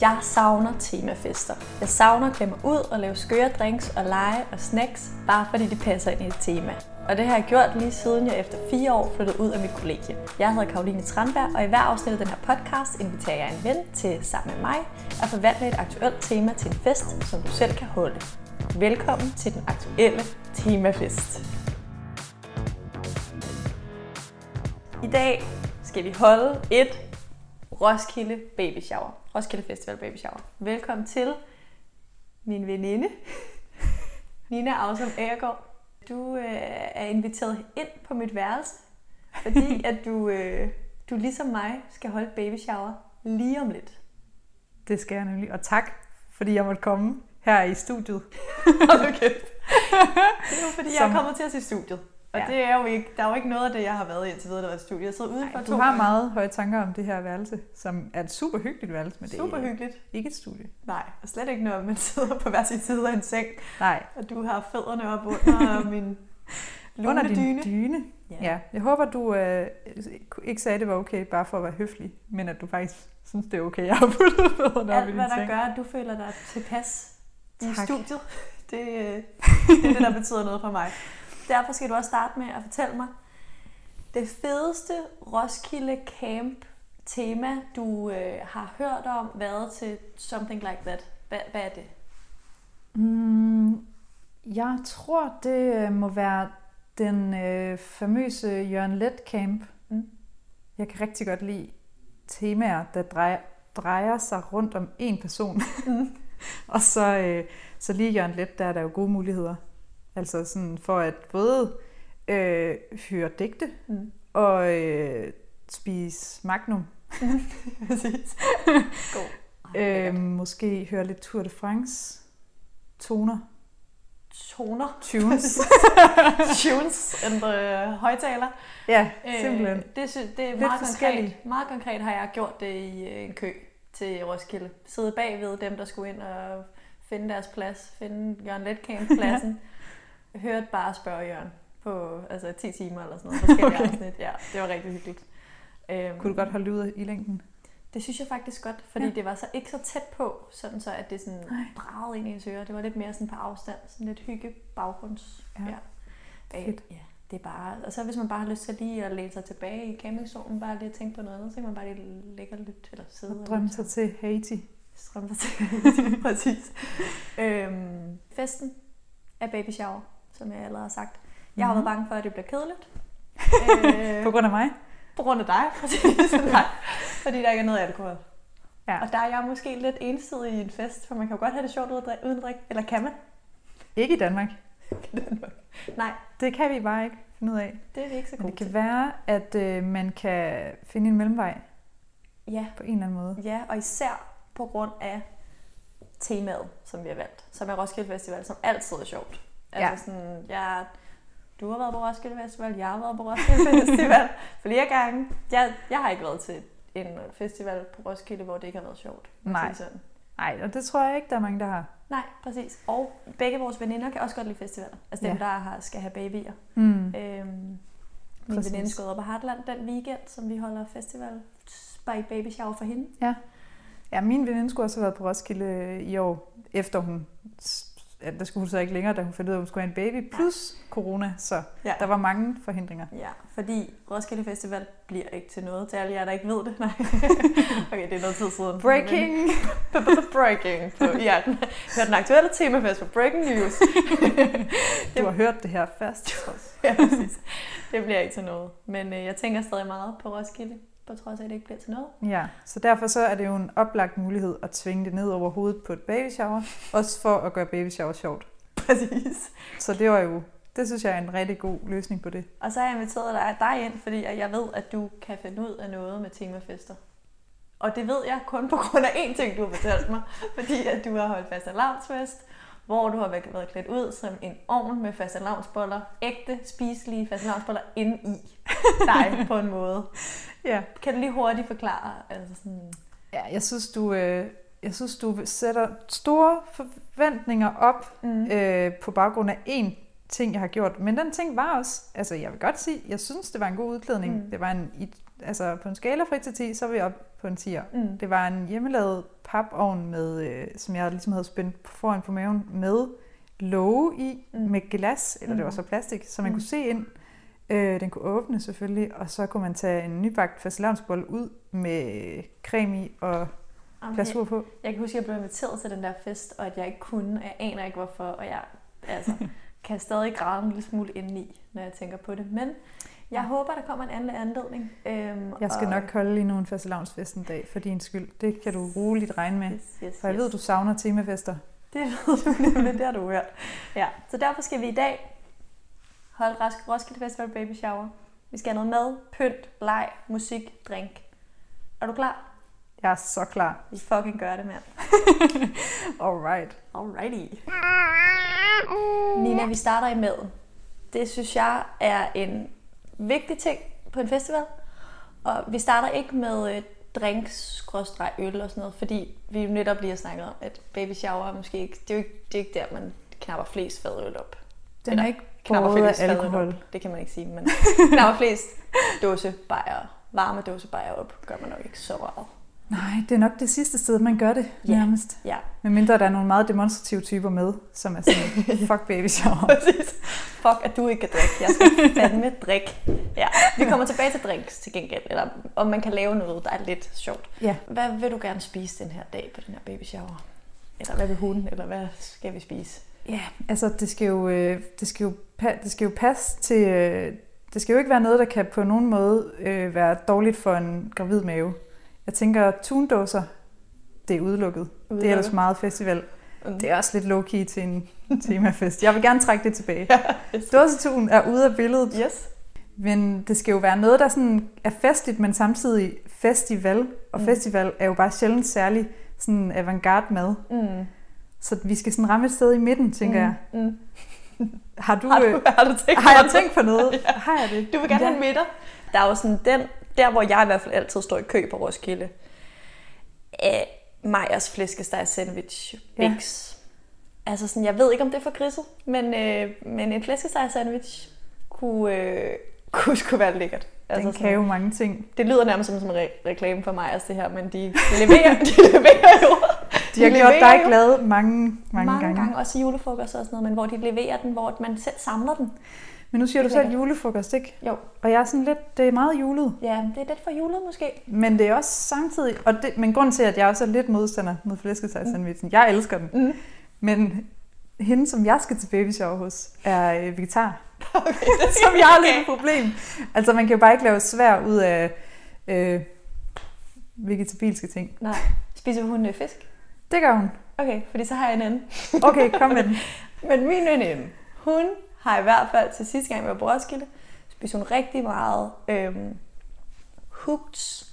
Jeg savner temafester. Jeg savner at klemme ud og lave skøre drinks og lege og snacks, bare fordi det passer ind i et tema. Og det har jeg gjort lige siden jeg efter fire år flyttede ud af mit kollegie. Jeg hedder Karoline Tranberg, og i hver afsnit af den her podcast inviterer jeg en ven til sammen med mig at forvandle et aktuelt tema til en fest, som du selv kan holde. Velkommen til den aktuelle temafest. I dag skal vi holde et Roskilde Baby Shower. Roskilde Festival Baby Shower. Velkommen til min veninde, Nina Ausom Agergaard. Du øh, er inviteret ind på mit værelse, fordi at du, øh, du ligesom mig skal holde baby shower lige om lidt. Det skal jeg nemlig. Og tak, fordi jeg måtte komme her i studiet. Hold kæft. Det er jo fordi, Som... jeg er kommet til at se studiet. Og ja. det er jo ikke, der er jo ikke noget af det, jeg har været i indtil videre, der var et studie. Jeg sidder ude for to Du har gange. meget høje tanker om det her værelse, som er et super hyggeligt værelse, men det super er hyggeligt. ikke et studie. Nej, og slet ikke når man sidder på hver sin side af en seng. Nej. Og du har fødderne op under min under din dyne. dyne. Ja. ja. Jeg håber, du øh, ikke sagde, at det var okay, bare for at være høflig, men at du faktisk synes, det er okay, jeg har puttet fødderne op i din hvad der gør, at du føler dig tilpas i tak. studiet, det, øh, det er det, der betyder noget for mig. Derfor skal du også starte med at fortælle mig det fedeste Roskilde Camp tema, du øh, har hørt om, været til Something Like That. Hvad, hvad er det? Mm, jeg tror, det øh, må være den øh, famøse Jørgen Let Camp. Mm. Jeg kan rigtig godt lide temaer, der drejer, drejer sig rundt om en person. Mm. og så, øh, så lige Jørgen Let, der er der jo gode muligheder. Altså sådan for at både øh, høre digte mm. og øh, spise magnum. Præcis. God. øh, måske høre lidt Tour de France toner. Toner? Tunes. Tunes and the højtaler. Ja, simpelthen. Øh, det, det er meget konkret. Meget konkret har jeg gjort det i øh, en kø til Roskilde. Sidde bagved dem, der skulle ind og finde deres plads. Finde Jørgen Letkamp pladsen. hørte bare spørge Jørgen på altså 10 timer eller sådan noget. Forskellige okay. afsnit. Ja, det var rigtig hyggeligt. Øhm, Kunne du godt holde ud i længden? Det synes jeg faktisk godt, fordi ja. det var så ikke så tæt på, sådan så at det sådan dragede ind i ens ører. Det var lidt mere sådan på afstand, sådan lidt hygge baggrunds. Ja. ja. Øh, ja. Det er bare, og så hvis man bare har lyst til lige at læne sig tilbage i campingzonen, bare lige at tænke på noget andet, så kan man bare lige lægge lidt, eller sidde og drømme sig til Haiti. Drømme sig til Haiti, præcis. øhm, festen er baby shower som jeg allerede har sagt. Jeg har mm-hmm. været bange for, at det bliver kedeligt. øh, på grund af mig? På grund af dig, præcis. Nej, fordi der ikke er noget alkohol. Ja. Og der er jeg måske lidt ensidig i en fest, for man kan jo godt have det sjovt uden at drikke. Eller kan man? Ikke i Danmark. Danmark. Nej. Det kan vi bare ikke finde ud af. Det er vi ikke så gode det kan til. være, at øh, man kan finde en mellemvej. Ja. På en eller anden måde. Ja, og især på grund af temaet, som vi har valgt. Som er Roskilde Festival, som altid er sjovt. Altså ja. sådan, jeg, du har været på Roskilde Festival, jeg har været på Roskilde Festival flere gange. Jeg, jeg har ikke været til en festival på Roskilde, hvor det ikke har været sjovt. Nej. Sådan. Nej, og det tror jeg ikke, der er mange, der har. Nej, præcis. Og begge vores veninder kan også godt lide festivaler. Altså dem, ja. der har, skal have babyer. Mm. Øhm, min veninde skal op på Hartland den weekend, som vi holder festival. Bare baby shower for hende. Ja. Ja, min veninde skulle også have været på Roskilde i år, efter hun ja, der skulle hun så ikke længere, da hun fandt ud af, at hun skulle have en baby, plus ja. corona, så ja. der var mange forhindringer. Ja, fordi Roskilde Festival bliver ikke til noget til alle jer, der ikke ved det. Nej. okay, det er noget tid siden. Breaking! Breaking! På, ja, den, den aktuelle temafest for Breaking News. du har hørt det her først. ja, præcis. Det bliver ikke til noget. Men øh, jeg tænker stadig meget på Roskilde på trods af, at det ikke bliver til noget. Ja, så derfor så er det jo en oplagt mulighed at tvinge det ned over hovedet på et baby shower, også for at gøre baby shower sjovt. Præcis. Så det var jo, det synes jeg er en rigtig god løsning på det. Og så har jeg inviteret dig, dig ind, fordi jeg ved, at du kan finde ud af noget med temafester. Og det ved jeg kun på grund af én ting, du har fortalt mig. Fordi at du har holdt fast lavnsfest, hvor du har været klædt ud som en ovn med fastelavnsboller, ægte, spiselige fastelavnsboller inde i dig på en måde. Ja. Kan du lige hurtigt forklare? Altså sådan... Ja, jeg synes, du, øh, jeg synes, du sætter store forventninger op mm. øh, på baggrund af én ting, jeg har gjort. Men den ting var også, altså jeg vil godt sige, jeg synes, det var en god udklædning. Mm. Det var en, altså på en skala fra 1 til 10, så var op på en tier. Mm. Det var en hjemmelavet papovn, med, øh, som jeg ligesom havde spændt foran på maven, med låge i, Mm. mm. med glas, eller det var Mm. så plastik, så man Mm. kunne se ind. Øh, den kunne åbne selvfølgelig, og så kunne man tage en nybagt fastelavnsbolle ud med creme i og glasur jeg, på. jeg kan huske, at jeg blev inviteret til den der fest, og at jeg ikke kunne, og jeg aner ikke hvorfor, og jeg altså, kan stadig græde en lille smule indeni, når jeg tænker på det. Men jeg håber, der kommer en anden anledning. Øhm, Jeg skal og- nok holde lige nu en fastelavnsfest en dag, for din skyld. Det kan du roligt regne med. Yes, yes, For jeg ved, du savner temafester. Det ved du nemlig, det har du hørt. Ja, så derfor skal vi i dag holde Ros- Roskilde Festival Baby Shower. Vi skal have noget mad, pynt, leg, musik, drink. Er du klar? Jeg er så klar. Vi fucking gør det, mand. Alright. Alrighty. Nina, vi starter i maden. Det synes jeg er en vigtig ting på en festival. Og vi starter ikke med øh, drinks, øl og sådan noget, fordi vi jo netop lige har snakket om, at baby shower er måske ikke, det er jo ikke, det er ikke der, man knapper flest fadøl op. Den Eller er ikke knapper af flest fadøl alkohol. Op. Det kan man ikke sige, men knapper flest dåse bajer, varme dåse bajer op, gør man nok ikke så meget. Nej, det er nok det sidste sted, man gør det Ja. nærmest. Ja, Medmindre der er nogle meget demonstrative typer med, som er sådan, fuck baby shower. Præcis. Fuck, at du ikke kan drikke. Jeg skal fandme drikke. Ja, vi kommer tilbage til drinks til gengæld. Eller om man kan lave noget, der er lidt sjovt. Ja. Hvad vil du gerne spise den her dag på den her baby shower? Eller hvad vil hun? Eller hvad skal vi spise? Ja, altså det skal jo, øh, det skal jo, det skal jo passe til... øh, Det skal jo ikke være noget, der kan på nogen måde øh, være dårligt for en gravid mave. Jeg tænker, tundåser, det er udelukket. Det er ellers meget festival. Mm. Det er også lidt low-key til en temafest. Jeg vil gerne trække det tilbage. Ja. Dåsetun er ude af billedet, Yes. men det skal jo være noget, der sådan er festligt, men samtidig festival. Og Mm. mm. festival er jo bare sjældent særlig sådan avantgarde mad. Mm. Så vi skal sådan ramme et sted i midten, tænker jeg. Mm. Har du, Har, øh, du, har du tænkt har på jeg tænkt på noget? Har jeg det? Du vil gerne ja. have middag. Der er jo sådan den, der hvor jeg i hvert fald altid står i kø på Roskilde, af Majers flæskesteg sandwich Ja. Bix. Altså sådan, jeg ved ikke om det er for grisset, men, øh, men en flæskesteg sandwich kunne, øh, kunne sgu være lækkert. Den Altså kan jo mange ting. det lyder nærmest som, som en re- reklame for Majers det her, men de leverer, de leverer jo. De har gjort dig jo glad mange, mange, mange gange. gange. Også i julefrokost og sådan noget, men hvor de leverer den, hvor man selv samler den. Men nu siger du selv julefrokost, ikke? Jo, Og jeg er sådan lidt, det er meget julet. ja, det er lidt for julet måske. Men det er også samtidig, og det, men grund til, at jeg også er lidt modstander mod flæskestegsandwichen, jeg elsker den. Mm. Men hende, som jeg skal til baby shower hos, er øh, vegetar. Okay, det Som jeg har lidt et problem. Altså, man kan jo bare ikke lave svær ud af øh, vegetabilske ting. Nej. Spiser hun øh, fisk? Det gør hun. Okay, fordi så har jeg en anden. Okay, kom med den. Men min veninde, hun har i hvert fald til sidste gang, vi var på Roskilde, spist hun rigtig meget øhm, hooks,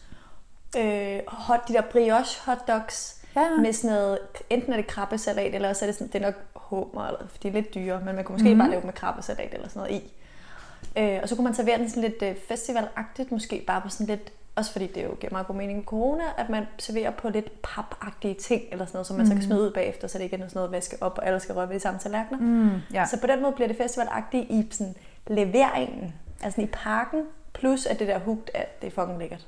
øh, hot, de der brioche hotdogs, Ja. med sådan noget, enten er det krabbesalat, eller også er det sådan, det er nok hummer, eller, for de er lidt dyre, men man kunne måske Mhm. mm-hmm. bare lave dem med krabbesalat eller sådan noget i. Øh, og så kunne man servere den sådan lidt øh, festivalagtigt, måske bare på sådan lidt, også fordi det jo giver meget god mening med corona, at man serverer på lidt papagtige ting, eller sådan noget, som man så kan smide ud bagefter, så det ikke er sådan noget vaske op, og alle skal røre ved de samme tallerkener. Mm, ja. Så på den måde bliver det festivalagtigt i sådan leveringen, altså i parken, plus at det der hooked, at det er fucking lækkert.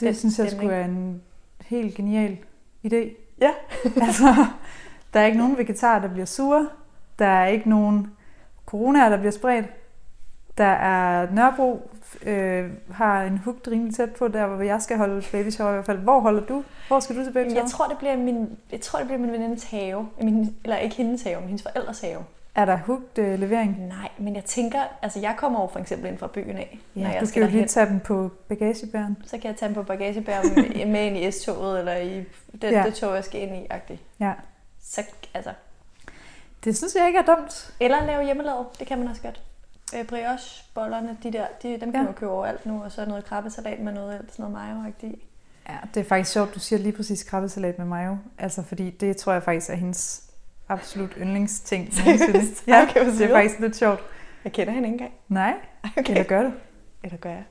Det den synes jeg stemning. skulle være en helt genial idé. Ja. altså, der er ikke nogen vegetarer, der bliver sure. Der er ikke nogen coronaer, der bliver spredt. Der er Nørrebro øh, har en hugt rimelig tæt på, der hvor jeg skal holde baby shower i hvert fald. Hvor holder du? Hvor skal du til baby shower? Jeg tror, det bliver min, jeg tror, det bliver min venindes have. Min, eller ikke hendes have, men hendes forældres have. Er der hugt øh, levering? Nej, men jeg tænker, altså jeg kommer over for eksempel ind fra byen af, når Ja, jeg du skal jo lige tage dem på bagagebæren. Så kan jeg tage dem på bagagebær med, med ind i S-toget, eller i det, Ja. ja. det tog, jeg skal ind i, agtigt. Ja. Så, altså, Det synes jeg ikke er dumt. eller lave hjemmelavet, det kan man også godt. Øh, brioche, bollerne, de der, de, dem kan Ja. man købe overalt nu, og så noget krabbesalat med noget, sådan noget mayo i. Ja, det er faktisk sjovt, du siger lige præcis krabbesalat med mayo. Altså, fordi det tror jeg faktisk er hendes absolut yndlingsting. Ja, Okay, det er faktisk lidt sjovt. Jeg kender hende ikke engang. Nej, Okay. eller gør du? Eller gør jeg?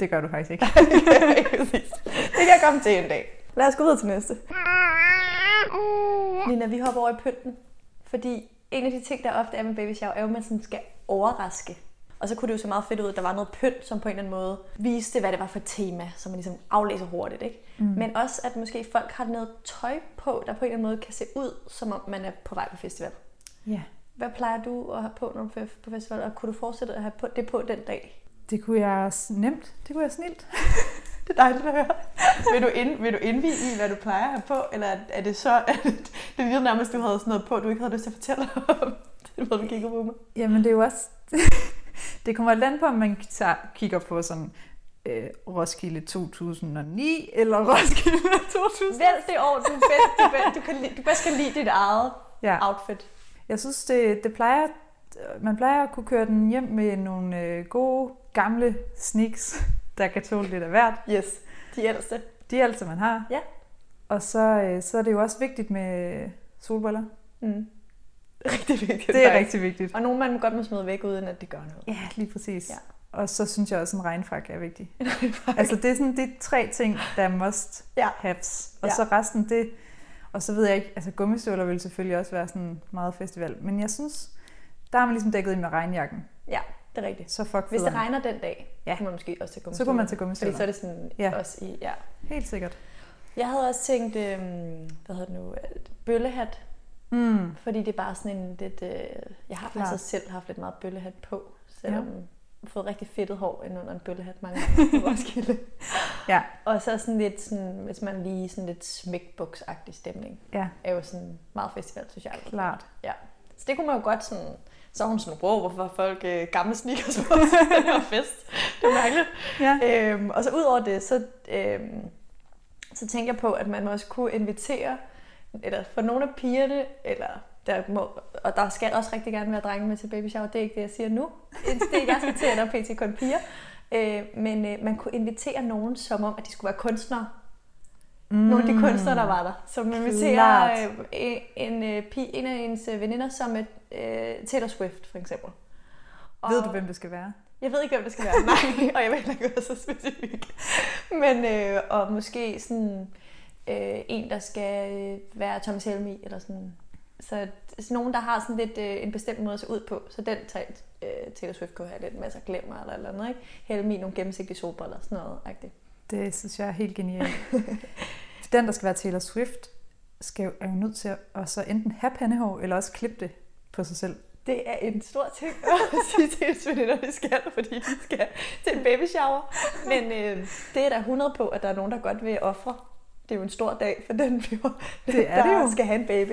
Det gør du faktisk ikke. Præcis. det kan jeg komme til en dag. Lad os gå videre til næste. Nina, vi hopper over i pynten. Fordi en af de ting, der ofte er med baby shower, er jo, at man sådan skal overraske. Og så kunne det jo se meget fedt ud, at der var noget pynt, som på en eller anden måde viste, hvad det var for et tema, som man ligesom aflæser hurtigt. Ikke? Mm. Men også, at måske folk har noget tøj på, der på en eller anden måde kan se ud, som om man er på vej på festival. Ja, Hvad plejer du at have på, når du er på festival, og kunne du fortsætte at have på, det på den dag? det kunne jeg nemt. Det kunne jeg snilt. Det er dejligt at høre. vil, du ind, vil du indvige i, hvad du plejer at have på, eller er det så, at det virkede nærmest, du havde sådan noget på, du ikke havde lyst til at fortælle om? Var du kigger på mig. Jamen det er jo også... det kommer lidt an på, om man tager, kigger på sådan øh, Roskilde 2009 eller Roskilde 2000. Vælg det år, du bedst, du, bedst, du, kan, du bedst kan lide dit eget Ja, outfit. jeg synes, det, det plejer, man plejer at kunne køre den hjem med nogle øh, gode, gamle sneaks, der kan tåle lidt af hvert. Yes, de ældste. De alt, man har. Ja. Og så, øh, så er det jo også vigtigt med solbriller. Mm. Rigtig vigtigt. Det er faktisk. rigtig vigtigt. Og nogle man godt må smide væk, uden at det gør noget. Ja, lige præcis. Ja. Og så synes jeg også, at en regnfrak er vigtig. altså det er sådan de tre ting, der er must Ja. haves. Og Ja. så resten det, og så ved jeg ikke, altså gummistøvler vil selvfølgelig også være sådan meget festival. Men jeg synes, der har man ligesom dækket ind med regnjakken. ja, det er rigtigt. Så fuck Hvis det regner den dag, Ja. kunne man måske også tage Så kunne man tage Fordi gummistøvler. så er det sådan Ja. også i, ja. Helt sikkert. Jeg havde også tænkt, øhm, hvad hedder det nu, bøllehat. Mm. Fordi det er bare sådan en lidt... Øh, jeg har Klart. faktisk selv haft lidt meget bøllehat på, selvom Ja. jeg har fået rigtig fedtet hår ind under en bøllehat mange gange på Roskilde. Ja. Og så sådan lidt sådan, hvis man lige sådan lidt smækbuksagtig stemning, Ja, er jo sådan meget festival, synes jeg. klart. Ja. Så det kunne man jo godt sådan... Så hun sådan, wow, hvorfor har folk øh, gamle sneakers på den her fest? Det er mærkeligt. Ja. Øhm, og så ud over det, så, øhm, så tænker jeg på, at man også kunne invitere, eller for nogle af pigerne, eller der må, og der skal også rigtig gerne være drenge med til baby shower, det er ikke det, jeg siger nu. Det er ikke, jeg skal til, at der er pt. kun piger. Øh, men øh, man kunne invitere nogen, som om, at de skulle være kunstnere. Mm. Nogle af de kunstnere, der var der. Som inviterer Klart. øh, en, en, øh, pige, en af ens øh, veninder, som er øh, Taylor Swift, for eksempel. Og- Ved du, hvem det skal være? jeg ved ikke, hvem det skal være. Nej, og jeg vil ikke være så specifik. Men, øh, og måske sådan øh, en, der skal øh, være Thomas Helmi, eller sådan. Så sådan nogen, der har sådan lidt øh, en bestemt måde at se ud på. Så den tager øh, Taylor Swift kunne have lidt masser af glemmer eller eller andet, ikke? Helmi nogle gennemsigtige solbriller, sådan noget. -agtigt. Det synes jeg er helt genialt. Den, der skal være Taylor Swift, skal jo, er jo nødt til at, at så enten have pandehår, eller også klippe det på sig selv. Det er en stor ting at sige til ens veninder, det skal, fordi de skal til en baby shower. Men øh, det er der 100 på, at der er nogen, der godt vil ofre. Det er jo en stor dag for den fyr, Det er der det jo. skal have en baby.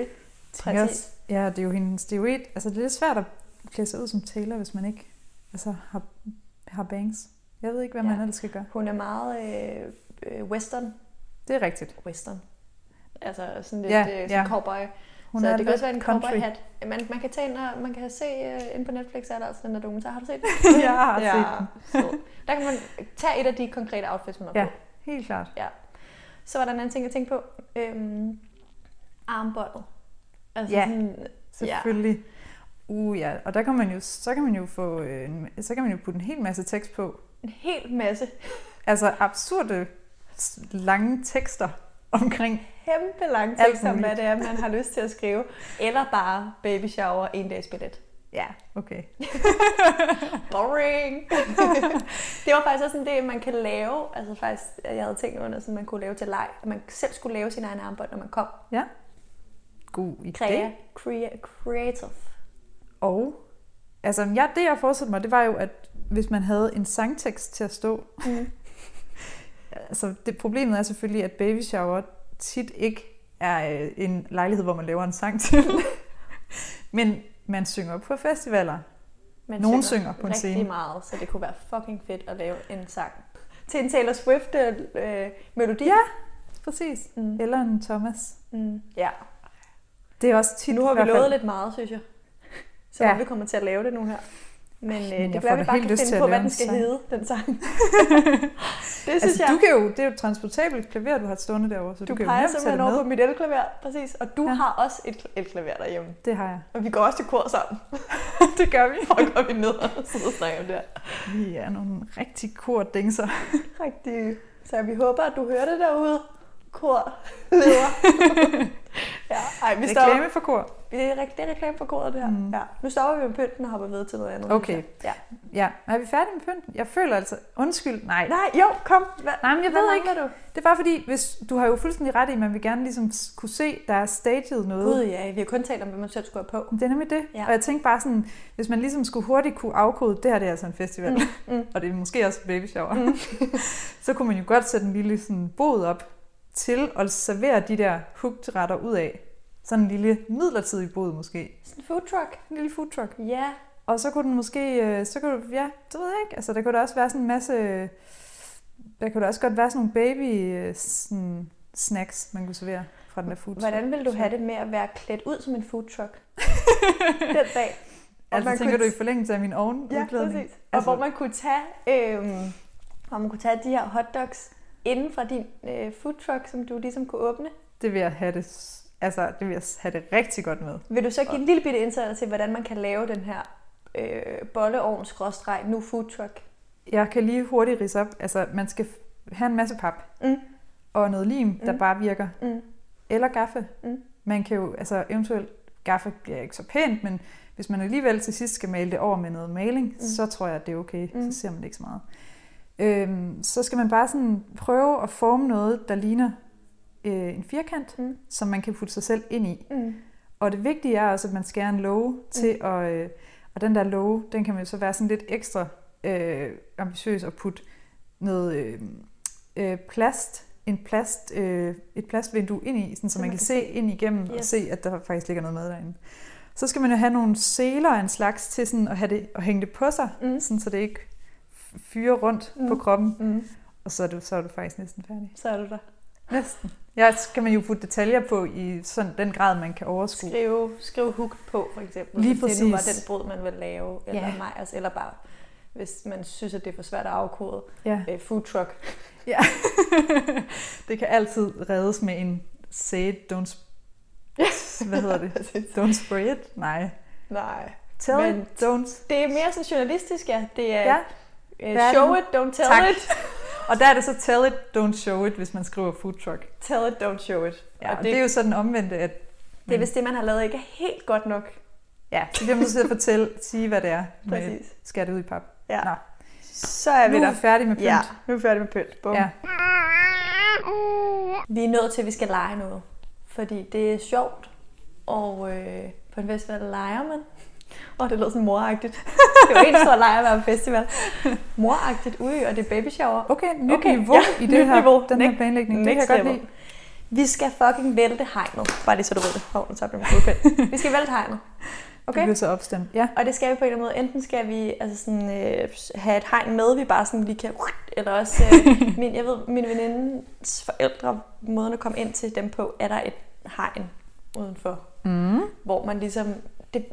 Præcis. også- Ja, det er jo hendes, det er jo et, altså det er lidt svært at klæde sig ud som Taylor, hvis man ikke altså, har, har bangs. Jeg ved ikke, hvad Ja. man ellers skal gøre. Hun er meget øh, øh, western. Det er rigtigt. Western. Altså sådan lidt Ja, ja, øh, ja. sådan cowboy. Hun så det kan også være en country. cowboy-hat. Man, man kan tage ind og man kan se uh, ind på Netflix, er der altså den der dokumentar. Har du set den? Jeg har ja, set så. Der kan man tage et af de konkrete outfits, hun har Ja. på. Helt klart. Så var der en anden ting, jeg tænkte på. Øhm, armbåndet. Altså Ja. sådan, Selvfølgelig. Uh, ja. Og der kan man jo, så kan man jo få, øh, så kan man jo putte en hel masse tekst på. en hel masse Altså absurde lange tekster omkring. kæmpe lange tekster om, hvad det er, man har lyst til at skrive. Eller bare baby shower, en dags billet. Ja, okay. Boring! det var faktisk også sådan det, man kan lave. Altså faktisk, jeg havde tænkt under, sådan man kunne lave til leg. At man selv skulle lave sin egen armbånd, når man kom. God idé. Crea, crea, creative. Og altså, ja, det jeg forestillede mig, det var jo, at hvis man havde en sangtekst til at stå, Mm. altså det problemet er selvfølgelig, at baby shower tit ikke er øh, en lejlighed, hvor man laver en sang til. Men man synger på festivaler. Man Nogen synger på en rigtig scene. meget, så det kunne være fucking fedt at lave en sang. Til en Taylor Swift øh, melodi. Ja. Præcis. Mm. Eller en Thomas. Mm. ja. Det er også tit Nu har vi lovet lidt meget, synes jeg. Så ja. vi kommer til at lave det nu her. Men øh, det får bliver vi bare kan finde på, hvad en den skal sang. hedde, den sang. det synes Altså, jeg. du kan jo, det er jo et transportabelt klaver, du har stående derovre, så du, Du kan jo peger tage simpelthen over med. på mit elklaver, præcis. Og du Ja. har også et kl- elklaver derhjemme. Det har jeg. Og vi går også til kor sammen. det gør vi. Og går vi ned og sidder og snakker om det her. Vi er nogle rigtig kordingser. Rigtig. Så vi håber, at du hører det derude. Kor. Ja, ej, vi. Reklame for kor. Det er, det er reklame for koret, det her. Mm. Ja. Nu stopper vi med pynten og hopper videre til noget andet. Okay. Ja. Ja, er vi færdige med pynten? Jeg føler altså... Undskyld, nej. Nej, jo, kom. Hva, Nej, men jeg hvad ved ikke. du? Det er bare fordi, hvis, du har jo fuldstændig ret i, at man vil gerne ligesom kunne se, der er staged noget. Gud, ja, vi har kun talt om, hvad man selv skulle have på. Det er nemlig det. Ja. Og jeg tænkte bare sådan, hvis man ligesom skulle hurtigt kunne afkode, det her det er altså en festival, Mm, mm. og det er måske også baby shower, mm. så kunne man jo godt sætte en lille sådan bod op til at servere de der hooked retter ud af. Sådan en lille midlertidig bod måske. Sådan en food truck. En lille food truck. Ja. Og så kunne den måske, øh, så kunne, ja, det ved jeg ikke, altså der kunne da også være sådan en masse, der kunne da også godt være sådan nogle baby øh, sådan snacks, man kunne servere fra den der food truck. Hvordan ville du have det med at være klædt ud som en food truck? den dag. Og Altså tænker kunne- du i forlængelse af min oven Ja, udklædning? præcis. Og Altså- hvor man kunne tage, øhm, hvor man kunne tage de her hotdogs inden fra din øh, food truck, som du ligesom kunne åbne. Det vil jeg have det, altså det vil jeg have det rigtig godt med. Vil du så give en lille bitte indsætter til, hvordan man kan lave den her øh, bolleovn skråstreg nu food truck? Jeg kan lige hurtigt rise op, altså man skal have en masse pap Mm. og noget lim, der Mm. bare virker, Mm. eller gaffe. Mm. Man kan jo, altså eventuelt, gaffe bliver ikke så pænt, men hvis man alligevel til sidst skal male det over med noget maling, mm. så tror jeg, at det er okay. Mm. Så ser man det ikke så meget. Øhm, så skal man bare sådan prøve at forme noget, der ligner øh, en firkant, Mm. som man kan putte sig selv ind i. Mm. Og det vigtige er også, at man skærer en låge til, at, øh, og den der låge, den kan man jo så være sådan lidt ekstra øh, ambitiøs og putte noget øh, øh, plast, en plast, øh, et plastvindue ind i, sådan, så, man kan se ind igennem yes. og se, at der faktisk ligger noget mad derinde. Så skal man jo have nogle seler af en slags til sådan at, have det, at hænge det på sig, Mm. sådan, så det ikke fyrer rundt Mm. på kroppen, Mm. og så er, du, så er du faktisk næsten færdig. Så er du der. Næsten. Ja, så kan man jo putte detaljer på i sådan den grad, man kan overskue. Skrive, skrive hooked på, for eksempel. Lige hvis det var præcis. den brød, man vil lave, eller Ja. majers, eller bare, hvis man synes, at det er for svært at afkode. Ja. Øh, food truck. Ja. det kan altid reddes med en say it, don't sp- hvad hedder det? Don't spray it? Nej. Nej. Tell Men it, don't... Det er mere sådan journalistisk, ja. Det er Ja. øh, show it, don't tell Tak. it. Og der er det så tell it, don't show it, hvis man skriver food truck. Tell it, don't show it. Ja, og og det, det er jo sådan omvendt, at det er hvis det, man har lavet, ikke er helt godt nok. ja, så bliver man nødt til at fortælle, sige hvad det er, Præcis. skære det ud i pap. Ja. Nå. Så er vi Nu er der. vi færdige med pynt. Ja, nu er vi færdige med pynt. Bum. Ja. Vi er nået til, at vi skal lege noget. Fordi det er sjovt, og øh, på en festival leger man. Og det lød sådan moragtigt. Det var en stor lejr at være på festival. Moragtigt, ui, og det er baby shower. Okay, nyt Okay, niveau ja, i det her, niveau. den her planlægning. Det kan jeg godt lide. Vi skal fucking vælte hegnet. Bare lige så du ved det. Hov, nu tabte jeg min. Vi skal vælte hegnet. Det Okay? bliver så opstemt. Ja. Og det skal vi på en eller anden måde. Enten skal vi altså sådan, øh, have et hegn med, vi bare sådan lige kan... Eller også, øh, min, jeg ved, min venindes forældre, måden at komme ind til dem på, er der et hegn udenfor. Mm. Hvor man ligesom... Det,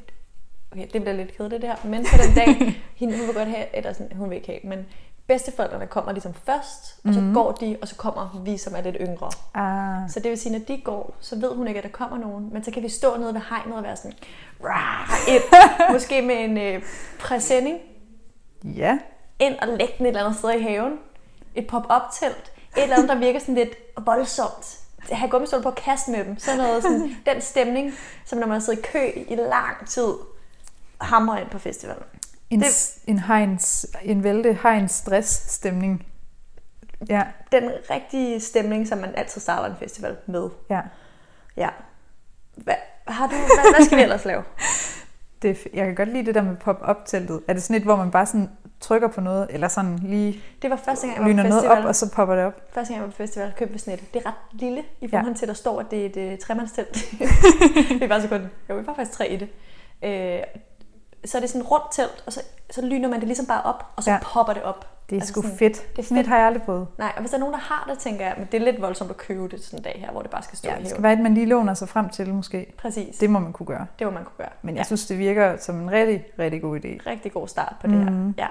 okay, det bliver lidt kedeligt det her, men på den dag, hende, hun vil godt have, eller sådan, hun vil ikke have, men bedsteforældrene kommer ligesom først, og så Mhm. går de, og så kommer vi, som er lidt yngre. Ah. Så det vil sige, når de går, så ved hun ikke, at der kommer nogen. Men så kan vi stå nede ved hegnet og være sådan, ind, måske med en øh, præsending, Ja. ind og lægge den et eller andet sted i haven. Et pop-up telt. Et eller andet, der virker sådan lidt voldsomt. Have gummistol på at kaste med dem. Sådan noget, sådan, den stemning, som når man sidder i kø i lang tid, hamrer ind på festivalen. En, Det- det... en, hegns, en vælte hegns stress-stemning. Ja, Den rigtige stemning, som man altid starter en festival med. ja. Ja. Hvad, har du, hvad, hvad skal vi ellers lave? Det, jeg kan godt lide det der med pop-up-teltet. Er det sådan et, hvor man bare sådan trykker på noget, eller sådan lige Det var første gang, jeg var på noget festival. op, og så popper det op? Første gang jeg var på festival, købte vi sådan et. Det er ret lille i forhold til, at der står, at det er et uh, tremandstelt. vi er bare så kun, jo, vi var faktisk tre i det. Øh, så er det sådan et rundt telt, og så, så lyner man det ligesom bare op, og så ja. Ja. popper det op. Det er Altså sgu sådan- fedt. Det er Sådan fedt. har jeg aldrig prøvet. Nej, og hvis der er nogen, der har det, tænker jeg, men det er lidt voldsomt at købe det sådan en dag her, hvor det bare skal stå Ja, det skal være et, man lige låner sig frem til, måske. Præcis, det, må man kunne gøre. det må man kunne gøre. Men jeg synes, det virker som en rigtig, rigtig god idé. Rigtig god start på det her. Mhm. Ja.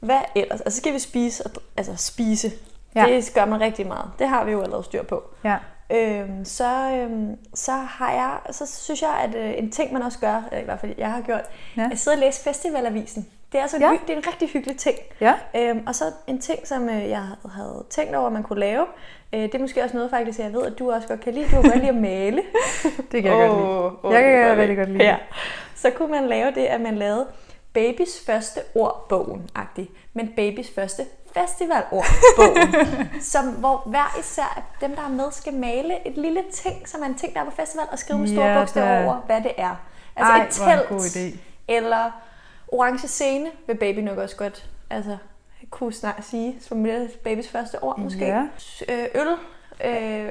Hvad ellers? Altså, så skal vi spise, altså spise. Ja. Ja. Det gør man rigtig meget. Det har vi jo allerede styr på. Ja. Øhm, så, øhm, så har jeg, så synes jeg, at øh, en ting, man også gør, eller i hvert fald jeg har gjort, Ja. at sidde og læse festivalavisen. Det er altså en, Ja. det er en rigtig hyggelig ting. Ja. Øhm, og så en ting, som øh, jeg havde tænkt over, at man kunne lave, øh, det er måske også noget faktisk, jeg ved, at du også godt kan lide. Du kan godt lide at male. Det kan jeg godt lide. Oh, Jeg kan rigtig godt lide Ja. Så kunne man lave det, at man lavede babys første ord-bogen, agtig, men babys første festivalord-bogen, som, hvor hver især dem, der er med, skal male et lille ting, som er en ting, der er på festival, og skrive med store Ja, bogstaver over, hvad det er. Altså Ej, et telt, god idé. eller orange scene, vil baby nok også godt altså, kunne snart sige, som babys første ord måske. Ja. Øh, øl, øh,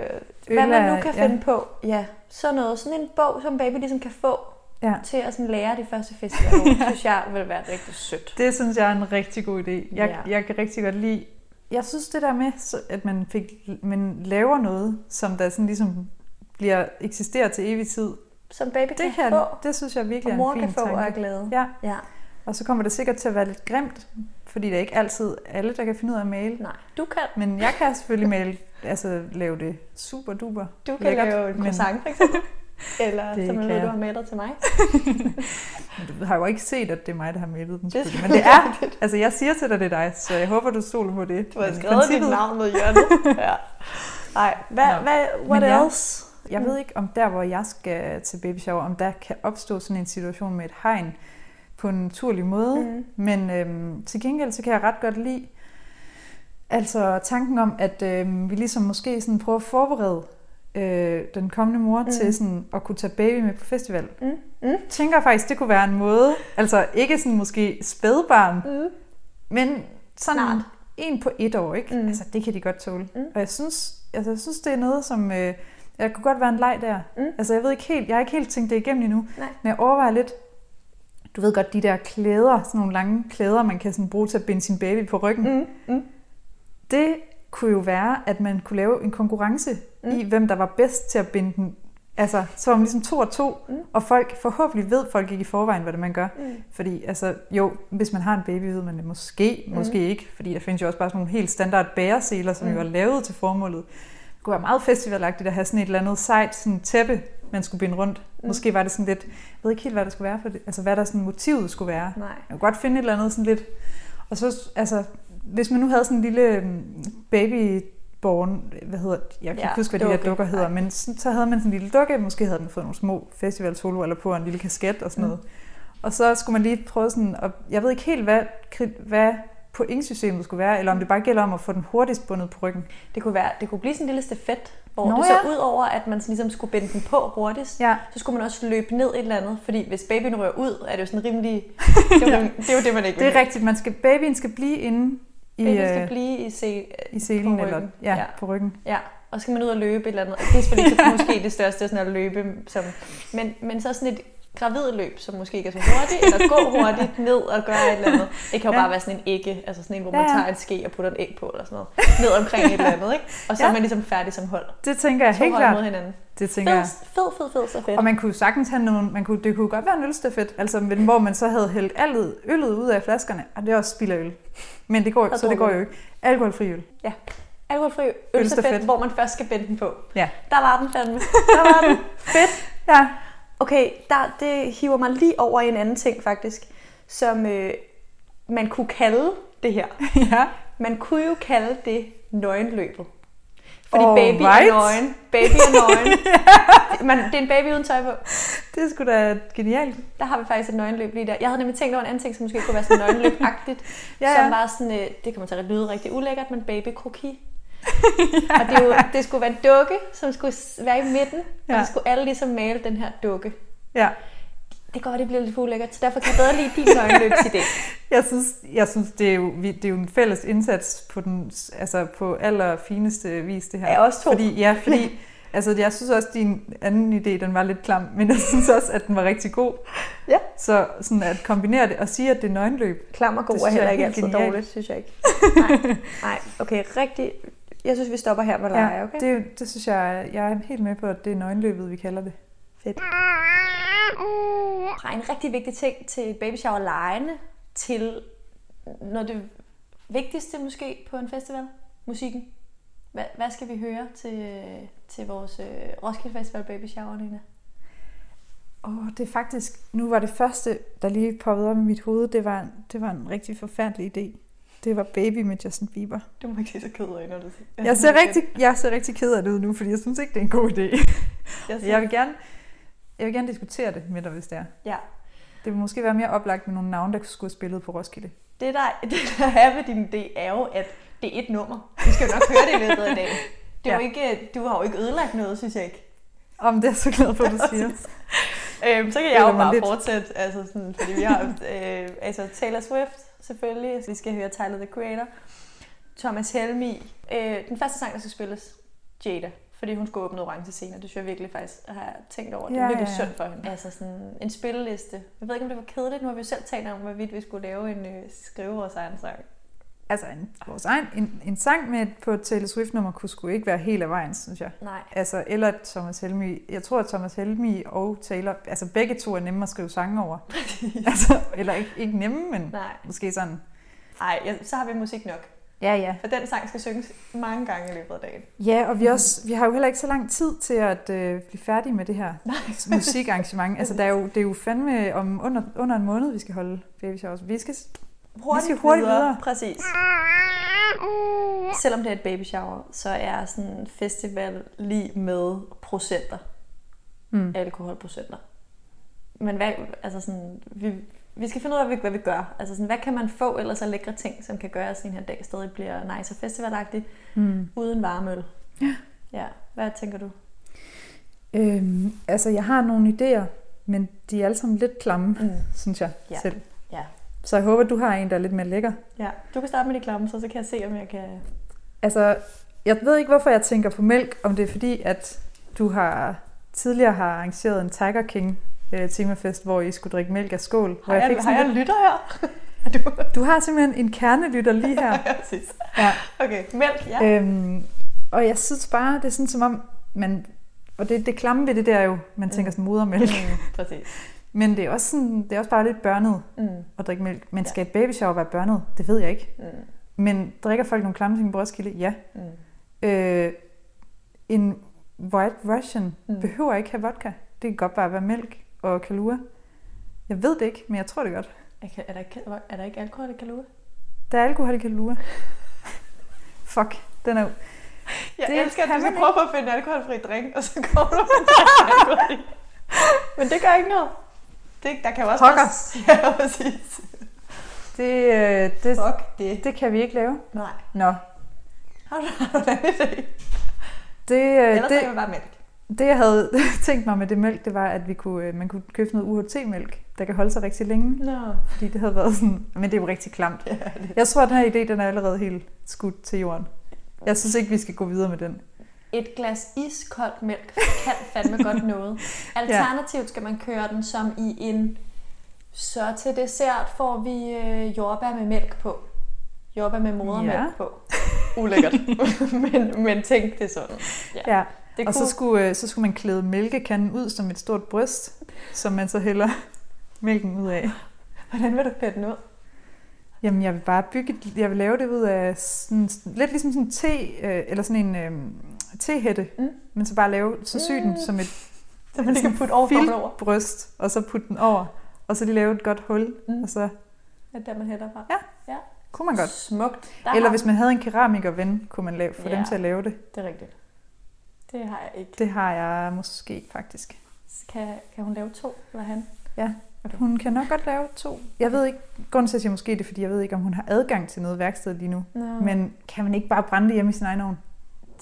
Øl hvad man nu kan ja. finde på. Ja, sådan noget. Sådan en bog, som baby ligesom kan få Ja. til at sådan lære de første festivalår, synes jeg vil være rigtig sødt. Det synes jeg er en rigtig god idé. Jeg, Ja. jeg kan rigtig godt lide... Jeg synes det der med, at man, fik, man laver noget, som der sådan ligesom bliver, eksisterer til evig tid. Som baby Det, kan, kan, få, det synes jeg virkelig og er mor en fin kan få og tanke. glade. Ja, ja. og så kommer det sikkert til at være lidt grimt, fordi det er ikke altid alle, der kan finde ud af at male. Nej, du kan. Men jeg kan selvfølgelig male, altså lave det super duper Du kan lækkert, lave en croissant, for eksempel. Eller Det som jeg ved, du jeg. har malet til mig. Du har jo ikke set, at det er mig, der har malet den, Det. Men det er, altså jeg siger til dig, det er dig, så jeg håber, du stoler på det. Du har Men skrevet dit princippet- navn mod hjørnet. ja. Nej, hvad, Nå. hvad, what Men else? Jeg ved ikke, om der, hvor jeg skal til baby shower, om der kan opstå sådan en situation med et hegn på en naturlig måde. Mm. Men øhm, til gengæld, så kan jeg ret godt lide altså tanken om, at øhm, vi ligesom måske sådan prøver at forberede øh, den kommende mor mm. til sådan at kunne tage baby med på festival. Mm. Mm. tænker faktisk, det kunne være en måde, altså ikke sådan måske spædbarn, Mm. men sådan Snart. en på et år, ikke? Mm. Altså det kan de godt tåle. Mm. Og jeg synes, altså, jeg synes, det er noget, som... Øh, jeg kunne godt være en leg der. Mm. Altså jeg ved ikke helt, jeg har ikke helt tænkt det igennem endnu, Nej. men jeg overvejer lidt, du ved godt, de der klæder, sådan nogle lange klæder, man kan sådan bruge til at binde sin baby på ryggen. Mm. Mm. Det kunne jo være, at man kunne lave en konkurrence Mm. i, hvem der var bedst til at binde den. Altså, så var man ligesom to og to, Mm. og folk, forhåbentlig ved folk ikke i forvejen, hvad det man gør. Mm. Fordi, altså, jo, hvis man har en baby, ved man det måske, Mm. måske ikke. Fordi der findes jo også bare sådan nogle helt standard bæreseler, som Mm. jo er lavet til formålet. Det kunne være meget festivalagtigt at have sådan et eller andet sejt sådan tæppe, man skulle binde rundt. Mm. Måske var det sådan lidt, jeg ved ikke helt, hvad det skulle være for det. Altså, hvad der sådan motivet skulle være. Nej. Jeg kunne godt finde et eller andet sådan lidt... Og så, altså, hvis man nu havde sådan en lille øhm, babyborn, hvad hedder Jeg kan Ja, ikke huske, hvad de der dukke. dukker hedder, men så, så havde man sådan en lille dukke, måske havde den fået nogle små festivalsolo eller på en lille kasket og sådan Mm. noget. Og så skulle man lige prøve sådan, og jeg ved ikke helt, hvad, hvad pointsystemet skulle være, eller om det bare gælder om at få den hurtigst bundet på ryggen. Det kunne, være, det kunne blive sådan en lille stafet, hvor Nå det så ja. ud over, at man sådan ligesom skulle binde den på hurtigst, Ja, så skulle man også løbe ned et eller andet, fordi hvis babyen rører ud, er det jo sådan rimelig... Det er jo, det, er jo det, man ikke det vil er rigtigt. Man skal, babyen skal blive inde i, Babyen skal øh, blive i, se, i selen, på eller ryggen. ja, Ja. på ryggen. Ja, og så skal man ud og løbe et eller andet. Det er selvfølgelig ikke måske det største sådan at løbe, som, men, men så sådan et gravidløb, som måske ikke er så hurtigt, eller gå hurtigt ned og gøre et eller andet. Det kan jo Ja. bare være sådan en ægge, altså sådan en, hvor man Ja, tager en ske og putter et æg på, eller sådan noget, ned omkring et eller andet, ikke? Og så Ja. er man ligesom færdig som hold. Det tænker jeg To helt klart. mod hinanden. Det tænker Fed, jeg. fed, fed, fed, så fedt. Og man kunne jo sagtens have nogle, man kunne, det kunne godt være en ølstafet, altså, men hvor man så havde hældt alt øllet ud af flaskerne, og det er også spild af øl. Men det går, Og så det går jo ikke. Alkoholfri øl. Alkoholfri ølstafet, Ølstafet. hvor man først skal binde den på. Ja. Der var den fandme. Der var den. Fedt. Ja. Okay, der, det hiver mig lige over i en anden ting faktisk, som øh, man kunne kalde det her. ja. Man kunne jo kalde det nøgenløbet. Fordi Alright. baby er nøgen. Baby er nøgen. Man, det er en baby uden tøj på. Det er sgu da genialt. Der har vi faktisk et nøgenløb lige der. Jeg havde nemlig tænkt over en anden ting, som måske kunne være sådan nøgenløb-agtigt. Ja, Som ja. var sådan, øh, det kan man tage lyde rigtig ulækkert, men baby kroki. Og det, jo, det skulle være en dukke, som skulle være i midten. Ja. Ja. Og så skulle alle ligesom male den her dukke. Ja. Det godt, det bliver lidt for ulækkert, så derfor kan jeg bedre lide din nøgenløbsidé. Jeg synes, jeg synes det, er jo, vi- det er jo en fælles indsats på den altså på allerfineste vis, det her. Ja, os to. Fordi, ja, fordi altså, jeg synes også, din anden idé, den var lidt klam, men jeg synes også, at den var rigtig god. Ja. Så sådan at kombinere det og sige, at det er nøgenløb. Klam og god Det er heller er ikke helt altid genialt. dårligt, synes jeg ikke. Nej, nej, okay, rigtig. Jeg synes, vi stopper her lege, okay? det, er jo- det synes jeg, jeg er helt med på, at det er nøgenløbet, vi kalder det. Fedt. Fra en rigtig vigtig ting til baby shower legene til af det vigtigste måske på en festival, musikken. Hvad, hvad skal vi høre til, til vores øh, Roskilde Festival baby shower, Nina? Åh, det er faktisk, nu var det første, der lige poppede op i mit hoved, det var, det var en rigtig forfærdelig idé. Det var Baby med Justin Bieber. Du må ikke se så ked af, når du siger Jeg ser, rigtig, jeg ser rigtig ked af det nu, fordi jeg synes ikke, det er en god idé. Jeg Jeg vil gerne, jeg vil gerne diskutere det med dig, hvis det er. Ja. Det vil måske være mere oplagt med nogle navne, der skulle have spillet på Roskilde. Det der, det der er ved din idé, er jo, at det er et nummer. Vi skal jo nok høre det i løbet af dagen. Det er jo Ja. ikke, du har jo ikke ødelagt noget, synes jeg ikke. Om det er så glad for, at du siger. Øhm, så kan jeg jo bare lidt. fortsætte, altså sådan, fordi vi har øh, altså Taylor Swift selvfølgelig, vi skal høre Tyler, the Creator, Thomas Helmi. Øh, den første sang, der skal spilles, Jada, fordi hun skulle åbne orange scene, og det synes jeg virkelig faktisk, har tænkt over. Det er Ja, virkelig ja, ja. synd for hende. Altså sådan en spilleliste. Jeg ved ikke, om det var kedeligt, nu har vi jo selv talt om, hvorvidt vi skulle lave en, øh, skrive vores egen sang. Altså, en, vores egen, en, en sang med på et Taylor Swift-nummer kunne sgu ikke være helt af vejen, synes jeg. Nej. Altså, eller Thomas Helmi. Jeg tror, at Thomas Helmi og Taylor, altså begge to er nemme at skrive sange over. altså, eller ikke, ikke nemme, men Nej. måske sådan. Ej, ja, så har vi musik nok. Ja, ja. For den sang skal synges mange gange i løbet af dagen. Ja, og vi, også, vi har jo heller ikke så lang tid til at øh, blive færdige med det her musikarrangement. Altså, der er jo, det er jo fandme om under, under en måned, vi skal holde baby showers. Vi skal, Hurtigt, skal hurtigt videre. Præcis. Selvom det er et baby shower, så er sådan en festival lige med procenter. Mm. Alkoholprocenter. Men hvad, altså sådan, vi, vi skal finde ud af, hvad vi, hvad vi gør. Altså sådan, hvad kan man få ellers af lækre ting, som kan gøre, at sådan en her dag stadig bliver nice og festivalagtig, Mm. uden varmøl. Ja. Ja, hvad tænker du? Øhm, altså, jeg har nogle idéer, men de er alle sammen lidt klamme, Mm. synes jeg Ja. selv. Ja. Så jeg håber, du har en, der er lidt mere lækker. Ja, du kan starte med de klamme, så, så kan jeg se, om jeg kan... Altså, jeg ved ikke, hvorfor jeg tænker på mælk, om det er fordi, at du har tidligere har arrangeret en Tiger King øh, temafest, hvor I skulle drikke mælk af skål. Har jeg, fik har jeg lytter her? Er du? Du har simpelthen en kernelytter lige her. ja. Ja. Okay, mælk, ja. Øhm, og jeg synes bare, det er sådan som om, man, og det, det klamme ved det der er jo, man tænker sådan modermælk. Mm, præcis. Men det er, også sådan, det er også bare lidt børnet Mm. at drikke mælk. Men skal et baby shower være børnet? Det ved jeg ikke. Mm. Men drikker folk nogle klamme ting på Roskilde? Ja. Mm. Øh, en White Russian Mm. mm. behøver ikke have vodka. Det kan godt bare være mælk og kalua. Jeg ved det ikke, men jeg tror det godt. Er, er, der ikke, er der ikke alkohol i kalua? Der er alkohol i kalua. Fuck, den er. Jeg Det det elsker, at du skal prøve på at finde alkoholfri drink, og så kommer du med alkohol i. Men det gør ikke noget. Det, der kan jo også Pokker. Bare, ja, præcis. Det, øh, det, Fuck det. det kan vi ikke lave. Nej. Nå, Har du, har du en idé? det, øh, Ellers det, drikker vi bare mælk. Det jeg havde tænkt mig med det mælk, det var, at vi kunne, øh, man kunne købe noget UHT-mælk, der kan holde sig rigtig længe. Nå. Fordi det havde været sådan... Men det er jo rigtig klamt. Ja, det. Jeg tror, at den her idé, den er allerede helt skudt til jorden. Jeg synes ikke, vi skal gå videre med den. Et glas iskoldt mælk kan fandme godt noget. Alternativt skal man køre den som i en... Så til dessert får vi øh, jordbær med mælk på. Jordbær med modermælk Ja. på. Ulækkert. men, men tænk det sådan. Ja. Ja. Det Og kunne, så skulle, øh, så skulle man klæde mælkekanden ud som et stort bryst, som man så hælder mælken ud af. Hvordan vil du klæde den ud? Jamen, jeg vil bare bygge, jeg vil lave det ud af sådan, lidt ligesom sådan en te, øh, eller sådan en øh, tehætte, Mm. men så bare lave, så sy den Mm. som et Så man kan putte over over. bryst, og så putte den over, og så lige lave et godt hul, Mm. og så er der, man hælder fra. Ja. kunne man godt. Smukt. Der Eller hvis man havde en keramikerven, kunne man lave, få Ja. dem til at lave det. Det er rigtigt. Det har jeg ikke. Det har jeg måske faktisk. Kan, kan hun lave to, eller han? Hun kan nok godt lave to. Jeg ved ikke, grunden til at jeg måske det, fordi jeg ved ikke, om hun har adgang til noget værksted lige nu. Nå. Men kan man ikke bare brænde det hjemme i sin egen ovn?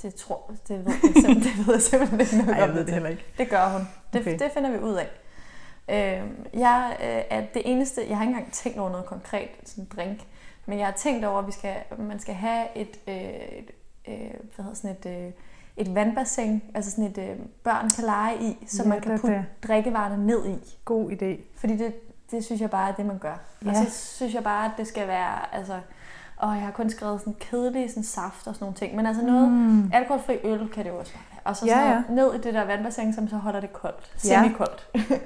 Det tror det ved jeg simpelthen, det ved jeg simpelthen ikke Nej, jeg ved det heller ikke. Det gør hun. Det, okay. Okay. det finder vi ud af. Øh, jeg øh, er det eneste, jeg har ikke engang tænkt over noget konkret, sådan en drink, men jeg har tænkt over, at vi skal, man skal have et, øh, et øh, hvad hedder sådan et, øh, et vandbassin, altså sådan et øh, børn kan lege i, som Ja, man kan putte det. drikkevarerne ned i. God idé. Fordi det, det synes jeg bare er det, man gør. Ja. Og Ja. så synes jeg bare, at det skal være, altså, og jeg har kun skrevet sådan kedelige sådan saft og sådan nogle ting, men altså noget, Mm. alkoholfri øl kan det jo også være. Og så Ja, sådan noget, ned i det der vandbassin, som så holder det koldt. Ja. Semi-koldt.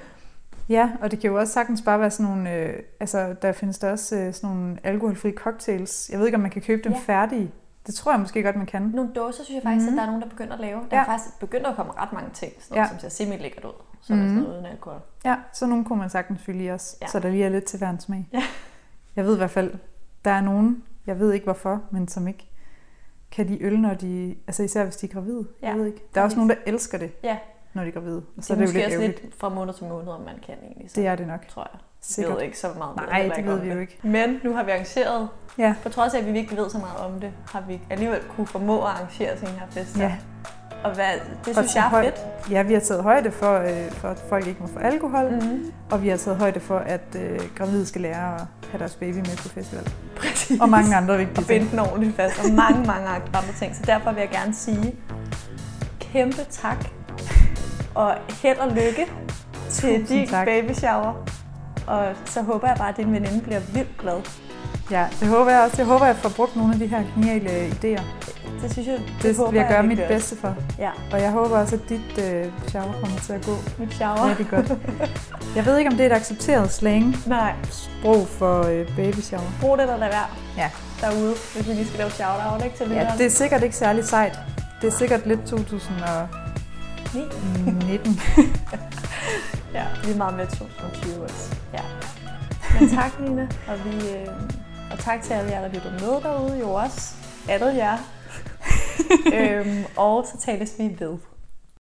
Ja, og det kan jo også sagtens bare være sådan nogle, øh, altså der findes der også øh, sådan nogle alkoholfri cocktails. Jeg ved ikke, om man kan købe dem Ja. ja. færdige. Det tror jeg måske godt, man kan. Nogle dåser synes jeg faktisk, mm. Mhm. at der er nogen, der begynder at lave. Der Ja. er faktisk begyndt at komme ret mange ting, sådan noget, Ja. som ser semi-lækkert ud. Så er der Mhm. sådan noget uden alkohol. Ja, så nogle kunne man sagtens fylde i os, Ja. så der lige er lidt til hver en smag. Ja. Jeg ved i hvert fald, der er nogen, jeg ved ikke hvorfor, men som ikke kan de øl, når de, altså især hvis de er gravide. Ja, Jeg ved ikke. Der er også nogen, der elsker det. Ja. når de er gravide. Så Så det det er er jo lidt også lidt fra måned til måned, om man kan egentlig. Så, Det er det nok. tror jeg. Sikkert. Ved ikke så meget. Nej, det ved vi jo ikke. Men nu har vi arrangeret, Ja, på trods af, at vi ikke ved så meget om det, har vi alligevel kunne formå at arrangere sådan en her fest. ja. Og hvad, det synes jeg er høj- fedt. ja, vi har taget højde for, øh, for, at folk ikke må få alkohol, mm. Mm-hmm. og vi har taget højde for, at øh, gravide skal lære at have deres baby med på festival. Præcis. Og mange andre vigtige og binde ting. den ordentligt fast, og mange, mange andre ting. Så derfor vil jeg gerne sige kæmpe tak, og held og lykke til Tusind din tak. baby shower. Og så håber jeg bare, at din veninde bliver vildt glad. Ja, det håber jeg også. Jeg håber, jeg får brugt nogle af de her geniale idéer. Det synes jeg, det, Det, håber vil jeg gøre mit virkelig bedste for. også. Ja, Og jeg håber også, at dit øh, shower kommer til at gå mit shower. rigtig godt. Jeg ved ikke, om det er et accepteret slang Nej, sprog for øh, baby shower. brug det, der lad være Ja. derude, hvis vi lige skal lave shout-out, ikke til ja, det er sikkert ikke særlig sejt. Det er sikkert lidt 2019. Ja, vi er meget med 2020 også. Ja. Men tak, Nina. Og, vi, øh, og tak til alle jer, der lytter med derude jo også. Alle jer. øhm, og så tales vi ved.